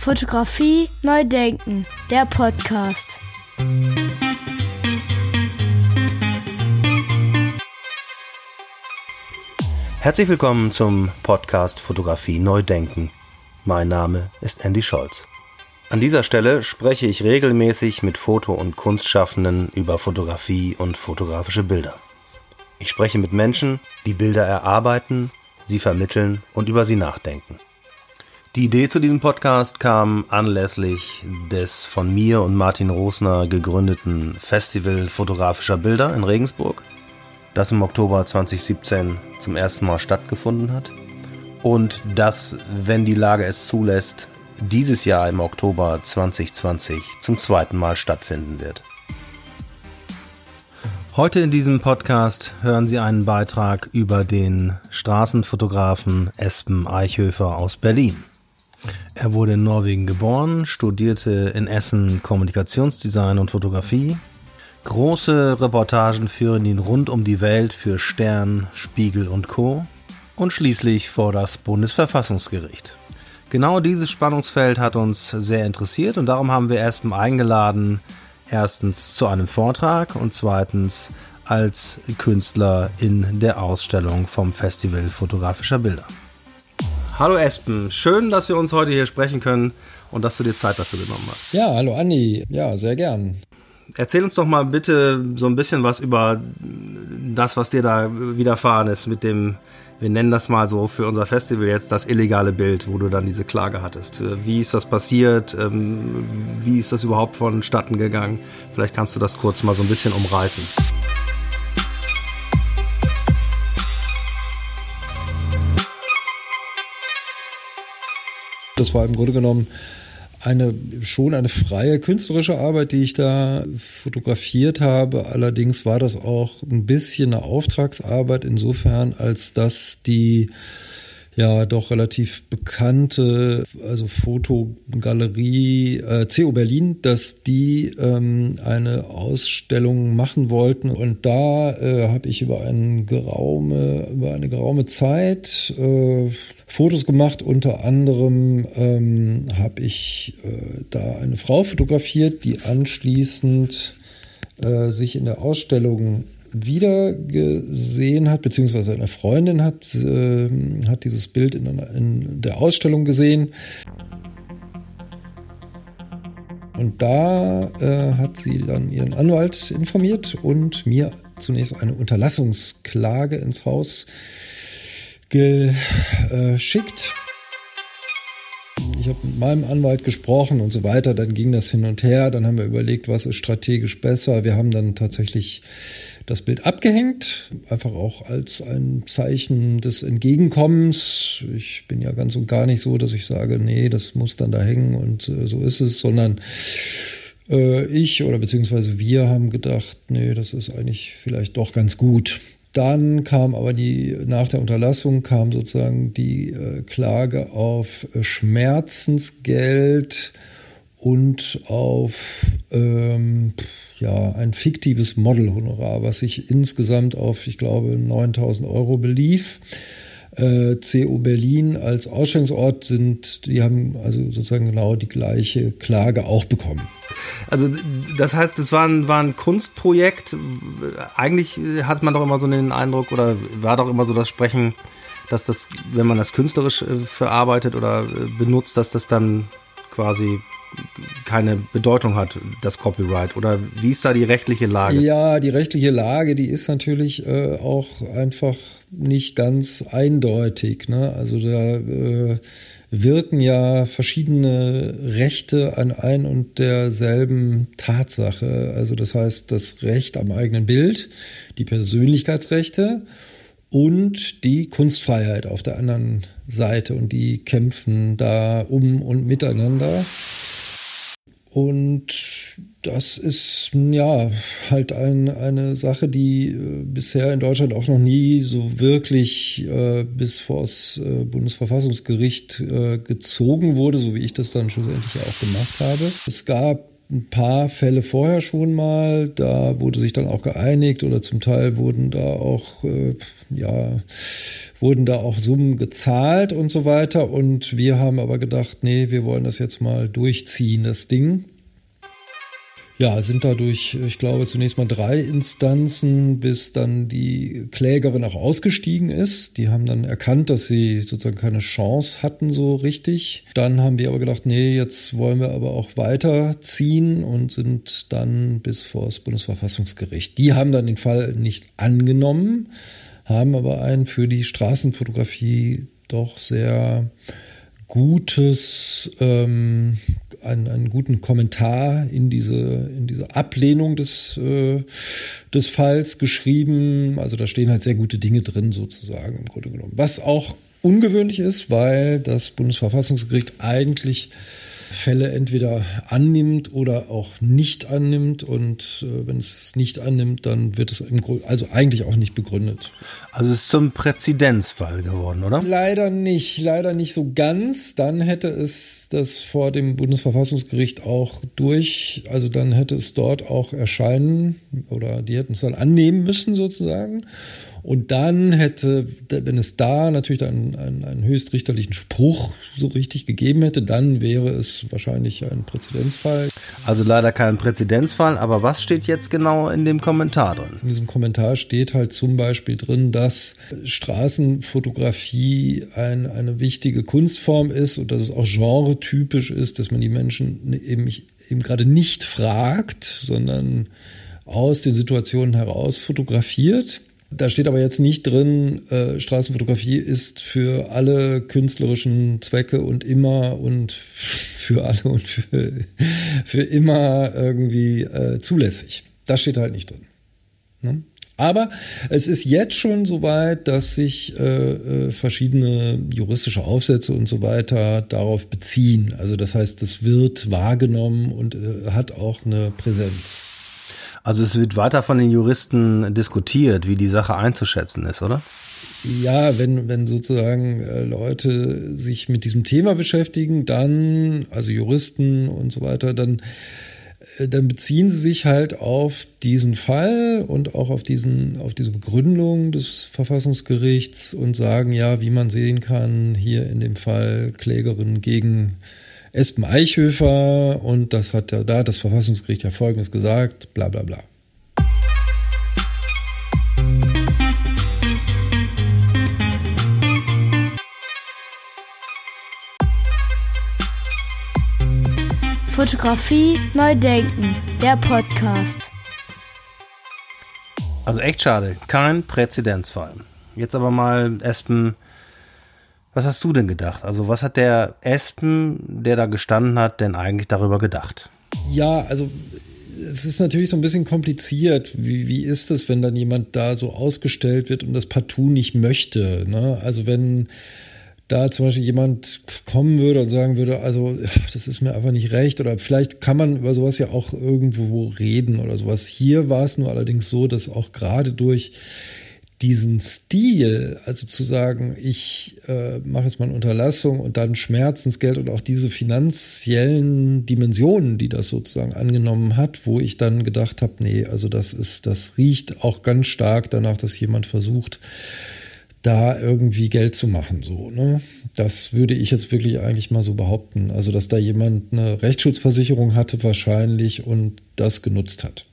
Fotografie neu denken, der Podcast. Herzlich willkommen zum Podcast Fotografie neu denken. Mein Name ist Andy Scholz. An dieser Stelle spreche ich regelmäßig mit Foto- und Kunstschaffenden über Fotografie und fotografische Bilder. Ich spreche mit Menschen, die Bilder erarbeiten, sie vermitteln und über sie nachdenken. Die Idee zu diesem Podcast kam anlässlich des von mir und Martin Rosner gegründeten Festival fotografischer Bilder in Regensburg, das im Oktober 2017 zum ersten Mal stattgefunden hat und das, wenn die Lage es zulässt, dieses Jahr im Oktober 2020 zum zweiten Mal stattfinden wird. Heute in diesem Podcast hören Sie einen Beitrag über den Straßenfotografen Espen Eichhöfer aus Berlin. Er wurde in Norwegen geboren, studierte in Essen Kommunikationsdesign und Fotografie. Große Reportagen führen ihn rund um die Welt für Stern, Spiegel und Co. und schließlich vor das Bundesverfassungsgericht. Genau dieses Spannungsfeld hat uns sehr interessiert und darum haben wir erstmal eingeladen, erstens zu einem Vortrag und zweitens als Künstler in der Ausstellung vom Festival fotografischer Bilder. Hallo Espen, schön, dass wir uns heute hier sprechen können und dass du dir Zeit dafür genommen hast. Ja, hallo Andi, ja, sehr gern. Erzähl uns doch mal bitte so ein bisschen was über das, was dir da widerfahren ist mit dem, wir nennen das mal so für unser Festival jetzt das illegale Bild, wo du dann diese Klage hattest. Wie ist das passiert? Ähm, wie ist das überhaupt vonstatten gegangen? Vielleicht kannst du das kurz mal so ein bisschen umreißen. Das war im Grunde genommen eine schon eine freie künstlerische Arbeit, die ich da fotografiert habe. Allerdings war das auch ein bisschen eine Auftragsarbeit insofern, als dass die ja doch relativ bekannte, also Fotogalerie äh, CO Berlin, dass die ähm, eine Ausstellung machen wollten und da äh, habe ich über eine geraume über eine geraume Zeit äh, Fotos gemacht. Unter anderem ähm, habe ich äh, da eine Frau fotografiert, die anschließend äh, sich in der Ausstellung wieder gesehen hat, beziehungsweise eine Freundin hat, äh, hat dieses Bild in, einer, in der Ausstellung gesehen. Und da äh, hat sie dann ihren Anwalt informiert und mir zunächst eine Unterlassungsklage ins Haus geschickt. Ich habe mit meinem Anwalt gesprochen und so weiter. Dann ging das hin und her. Dann haben wir überlegt, was ist strategisch besser. Wir haben dann tatsächlich das Bild abgehängt, einfach auch als ein Zeichen des Entgegenkommens. Ich bin ja ganz und gar nicht so, dass ich sage, nee, das muss dann da hängen und äh, so ist es, sondern äh, ich oder beziehungsweise wir haben gedacht, nee, das ist eigentlich vielleicht doch ganz gut. Dann kam aber die, nach der Unterlassung kam sozusagen die äh, Klage auf Schmerzensgeld und auf ähm, ja, ein fiktives Modelhonorar, was sich insgesamt auf, ich glaube, 9000 Euro belief. Äh, CO Berlin als Ausstellungsort sind, die haben also sozusagen genau die gleiche Klage auch bekommen. Also das heißt, es war ein, war ein Kunstprojekt. Eigentlich hat man doch immer so den Eindruck oder war doch immer so das Sprechen, dass das, wenn man das künstlerisch äh, verarbeitet oder äh, benutzt, dass das dann quasi keine Bedeutung hat, das Copyright? Oder wie ist da die rechtliche Lage? Ja, die rechtliche Lage, die ist natürlich äh, auch einfach nicht ganz eindeutig. Ne? Also da äh, wirken ja verschiedene Rechte an ein und derselben Tatsache. Also das heißt, das Recht am eigenen Bild, die Persönlichkeitsrechte und die Kunstfreiheit auf der anderen Seite. Und die kämpfen da um und miteinander. Und das ist ja halt ein, eine Sache, die äh, bisher in Deutschland auch noch nie so wirklich äh, bis vor das äh, Bundesverfassungsgericht äh, gezogen wurde, so wie ich das dann schlussendlich auch gemacht habe. Es gab ein paar Fälle vorher schon mal, da wurde sich dann auch geeinigt oder zum Teil wurden da auch, äh, ja, wurden da auch Summen gezahlt und so weiter. Und wir haben aber gedacht, nee, wir wollen das jetzt mal durchziehen, das Ding. Ja, sind dadurch, ich glaube, zunächst mal drei Instanzen, bis dann die Klägerin auch ausgestiegen ist. Die haben dann erkannt, dass sie sozusagen keine Chance hatten so richtig. Dann haben wir aber gedacht, nee, jetzt wollen wir aber auch weiterziehen und sind dann bis vor das Bundesverfassungsgericht. Die haben dann den Fall nicht angenommen, haben aber einen für die Straßenfotografie doch sehr gutes, ähm, einen, einen guten Kommentar in diese, in diese Ablehnung des, äh, des Falls geschrieben. Also da stehen halt sehr gute Dinge drin, sozusagen im Grunde genommen. Was auch ungewöhnlich ist, weil das Bundesverfassungsgericht eigentlich Fälle entweder annimmt oder auch nicht annimmt. Und äh, wenn es nicht annimmt, dann wird es im Grunde, also eigentlich auch nicht begründet. Also es ist zum Präzedenzfall geworden, oder? Leider nicht, leider nicht so ganz. Dann hätte es das vor dem Bundesverfassungsgericht auch durch, also dann hätte es dort auch erscheinen oder die hätten es dann annehmen müssen sozusagen. Und dann hätte, wenn es da natürlich einen, einen, einen höchstrichterlichen Spruch so richtig gegeben hätte, dann wäre es wahrscheinlich ein Präzedenzfall. Also leider kein Präzedenzfall, aber was steht jetzt genau in dem Kommentar drin? In diesem Kommentar steht halt zum Beispiel drin, dass Straßenfotografie ein, eine wichtige Kunstform ist und dass es auch genretypisch ist, dass man die Menschen eben, eben gerade nicht fragt, sondern aus den Situationen heraus fotografiert. Da steht aber jetzt nicht drin, äh, Straßenfotografie ist für alle künstlerischen Zwecke und immer und für alle und für, für immer irgendwie äh, zulässig. Das steht halt nicht drin. Ne? Aber es ist jetzt schon so weit, dass sich äh, äh, verschiedene juristische Aufsätze und so weiter darauf beziehen. Also das heißt, es wird wahrgenommen und äh, hat auch eine Präsenz. Also es wird weiter von den Juristen diskutiert, wie die Sache einzuschätzen ist, oder? Ja, wenn, wenn sozusagen äh, Leute sich mit diesem Thema beschäftigen, dann, also Juristen und so weiter, dann, äh, dann beziehen sie sich halt auf diesen Fall und auch auf diesen, auf diese Begründung des Verfassungsgerichts und sagen, ja, wie man sehen kann, hier in dem Fall Klägerin gegen Espen Eichhöfer und das hat ja, da hat das Verfassungsgericht ja Folgendes gesagt, bla bla bla. Fotografie neu denken, der Podcast. Also echt schade, kein Präzedenzfall. Jetzt aber mal Espen was hast du denn gedacht? Also was hat der Espen, der da gestanden hat, denn eigentlich darüber gedacht? Ja, also es ist natürlich so ein bisschen kompliziert. Wie, wie ist es, wenn dann jemand da so ausgestellt wird und das partout nicht möchte? Ne? Also wenn da zum Beispiel jemand kommen würde und sagen würde, also das ist mir einfach nicht recht oder vielleicht kann man über sowas ja auch irgendwo reden oder sowas. Hier war es nur allerdings so, dass auch gerade durch diesen Stil, also zu sagen, ich äh, mache jetzt mal eine Unterlassung und dann Schmerzensgeld und auch diese finanziellen Dimensionen, die das sozusagen angenommen hat, wo ich dann gedacht habe, nee, also das ist, das riecht auch ganz stark danach, dass jemand versucht, da irgendwie Geld zu machen, so, ne? Das würde ich jetzt wirklich eigentlich mal so behaupten. Also, dass da jemand eine Rechtsschutzversicherung hatte wahrscheinlich und das genutzt hat.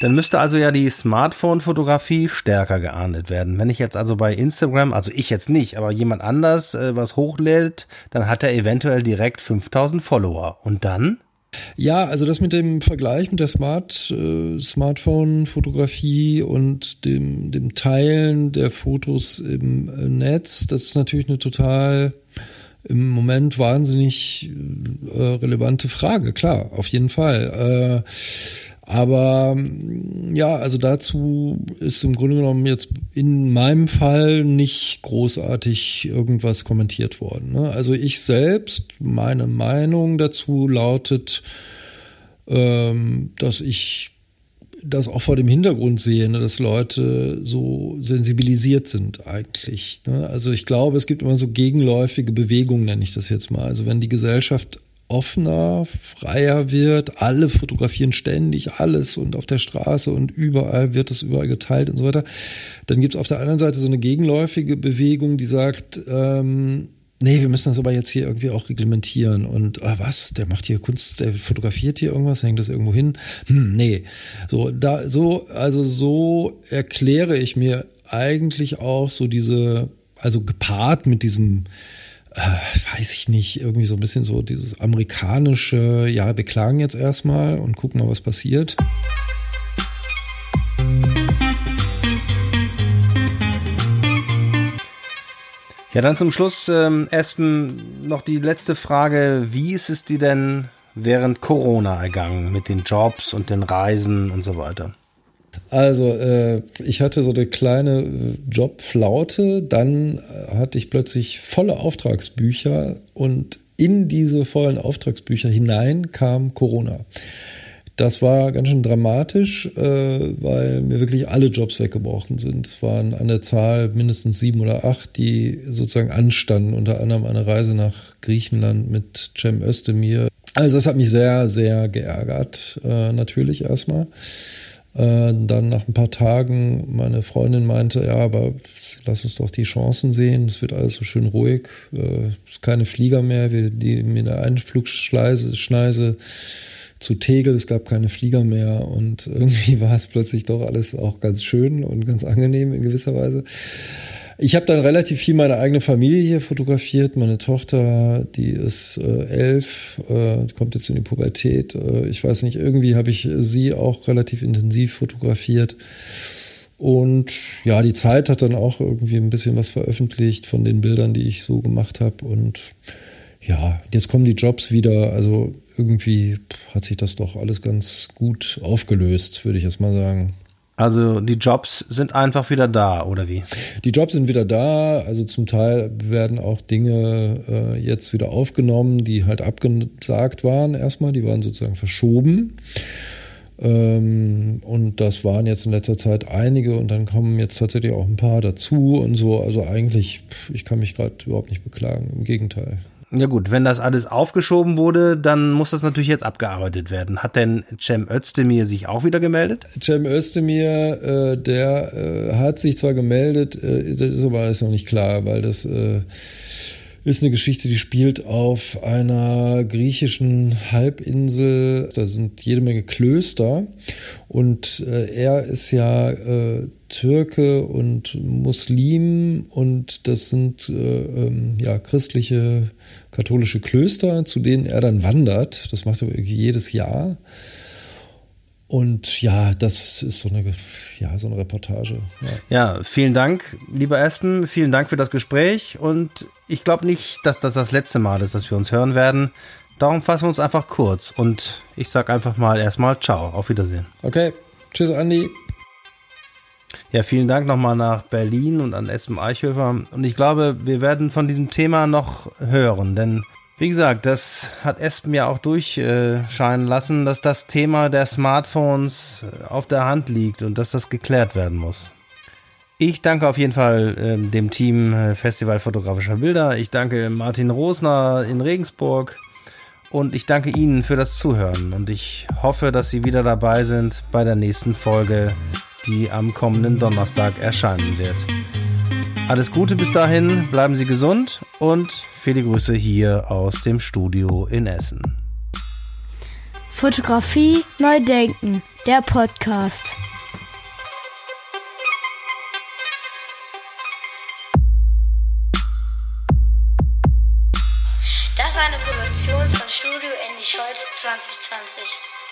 Dann müsste also ja die Smartphone-Fotografie stärker geahndet werden. Wenn ich jetzt also bei Instagram, also ich jetzt nicht, aber jemand anders äh, was hochlädt, dann hat er eventuell direkt 5000 Follower. Und dann? Ja, also das mit dem Vergleich mit der Smart, äh, Smartphone-Fotografie und dem, dem Teilen der Fotos im äh, Netz, das ist natürlich eine total im Moment wahnsinnig äh, relevante Frage, klar, auf jeden Fall. Äh, aber ja, also dazu ist im Grunde genommen jetzt in meinem Fall nicht großartig irgendwas kommentiert worden. Ne? Also ich selbst, meine Meinung dazu lautet, ähm, dass ich das auch vor dem Hintergrund sehe, ne, dass Leute so sensibilisiert sind eigentlich. Ne? Also ich glaube, es gibt immer so gegenläufige Bewegungen, nenne ich das jetzt mal. Also wenn die Gesellschaft offener, freier wird, alle fotografieren ständig alles und auf der Straße und überall wird es überall geteilt und so weiter, dann gibt es auf der anderen Seite so eine gegenläufige Bewegung, die sagt, ähm, nee, wir müssen das aber jetzt hier irgendwie auch reglementieren. Und ah, was, der macht hier Kunst, der fotografiert hier irgendwas, hängt das irgendwo hin? Hm, nee. So, da, so, also so erkläre ich mir eigentlich auch so diese, also gepaart mit diesem, äh, weiß ich nicht, irgendwie so ein bisschen so dieses amerikanische, ja, wir klagen jetzt erstmal und gucken mal, was passiert. Ja, dann zum Schluss, ähm, Espen, noch die letzte Frage. Wie ist es dir denn während Corona ergangen mit den Jobs und den Reisen und so weiter? Also, äh, ich hatte so eine kleine äh, Jobflaute, dann äh, hatte ich plötzlich volle Auftragsbücher und in diese vollen Auftragsbücher hinein kam Corona. Das war ganz schön dramatisch, äh, weil mir wirklich alle Jobs weggebrochen sind. Es waren an der Zahl mindestens sieben oder acht, die sozusagen anstanden, unter anderem eine Reise nach Griechenland mit Cem Özdemir. Also das hat mich sehr, sehr geärgert, äh, natürlich erstmal. Äh, dann nach ein paar Tagen meine Freundin meinte, ja, aber lass uns doch die Chancen sehen. Es wird alles so schön ruhig. Äh, keine Flieger mehr. Wir die mit der Einflugschneise Schneise zu Tegel, es gab keine Flieger mehr und irgendwie war es plötzlich doch alles auch ganz schön und ganz angenehm in gewisser Weise. Ich habe dann relativ viel meine eigene Familie hier fotografiert. Meine Tochter, die ist äh, elf, äh, kommt jetzt in die Pubertät. Äh, ich weiß nicht, irgendwie habe ich sie auch relativ intensiv fotografiert. Und ja, die Zeit hat dann auch irgendwie ein bisschen was veröffentlicht von den Bildern, die ich so gemacht habe. Und ja, jetzt kommen die Jobs wieder. Also irgendwie hat sich das doch alles ganz gut aufgelöst, würde ich erst mal sagen. Also die Jobs sind einfach wieder da, oder wie? Die Jobs sind wieder da. Also zum Teil werden auch Dinge äh, jetzt wieder aufgenommen, die halt abgesagt waren erstmal. Die waren sozusagen verschoben. Ähm, und das waren jetzt in letzter Zeit einige und dann kommen jetzt tatsächlich auch ein paar dazu und so. Also eigentlich, ich kann mich gerade überhaupt nicht beklagen. Im Gegenteil. Ja gut, wenn das alles aufgeschoben wurde, dann muss das natürlich jetzt abgearbeitet werden. Hat denn Cem Özdemir sich auch wieder gemeldet? Cem Özdemir, äh, der äh, hat sich zwar gemeldet, äh, das ist aber alles noch nicht klar, weil das äh, ist eine Geschichte, die spielt auf einer griechischen Halbinsel. Da sind jede Menge Klöster und äh, er ist ja äh, Türke und Muslim und das sind äh, ähm, ja christliche katholische Klöster, zu denen er dann wandert. Das macht er jedes Jahr. Und ja, das ist so eine, ja, so eine Reportage. Ja. ja vielen Dank, lieber Espen. Vielen Dank für das Gespräch. Und ich glaube nicht, dass das das letzte Mal ist, dass wir uns hören werden. Darum fassen wir uns einfach kurz. Und ich sage einfach mal erstmal Ciao. Auf Wiedersehen. Okay. Tschüss, Andi. Ja, vielen Dank nochmal nach Berlin und an Espen Eichhöfer. Und ich glaube, wir werden von diesem Thema noch hören, denn wie gesagt, das hat Espen ja auch durchscheinen lassen, dass das Thema der Smartphones auf der Hand liegt und dass das geklärt werden muss. Ich danke auf jeden Fall äh, dem Team äh, Festival Fotografischer Bilder. Ich danke Martin Rosner in Regensburg. Und ich danke Ihnen für das Zuhören. Und ich hoffe, dass Sie wieder dabei sind bei der nächsten Folge die am kommenden Donnerstag erscheinen wird. Alles Gute bis dahin, bleiben Sie gesund und viele Grüße hier aus dem Studio in Essen. Fotografie neu denken, der Podcast. Das war eine Produktion von Studio Andy Scholz 2020.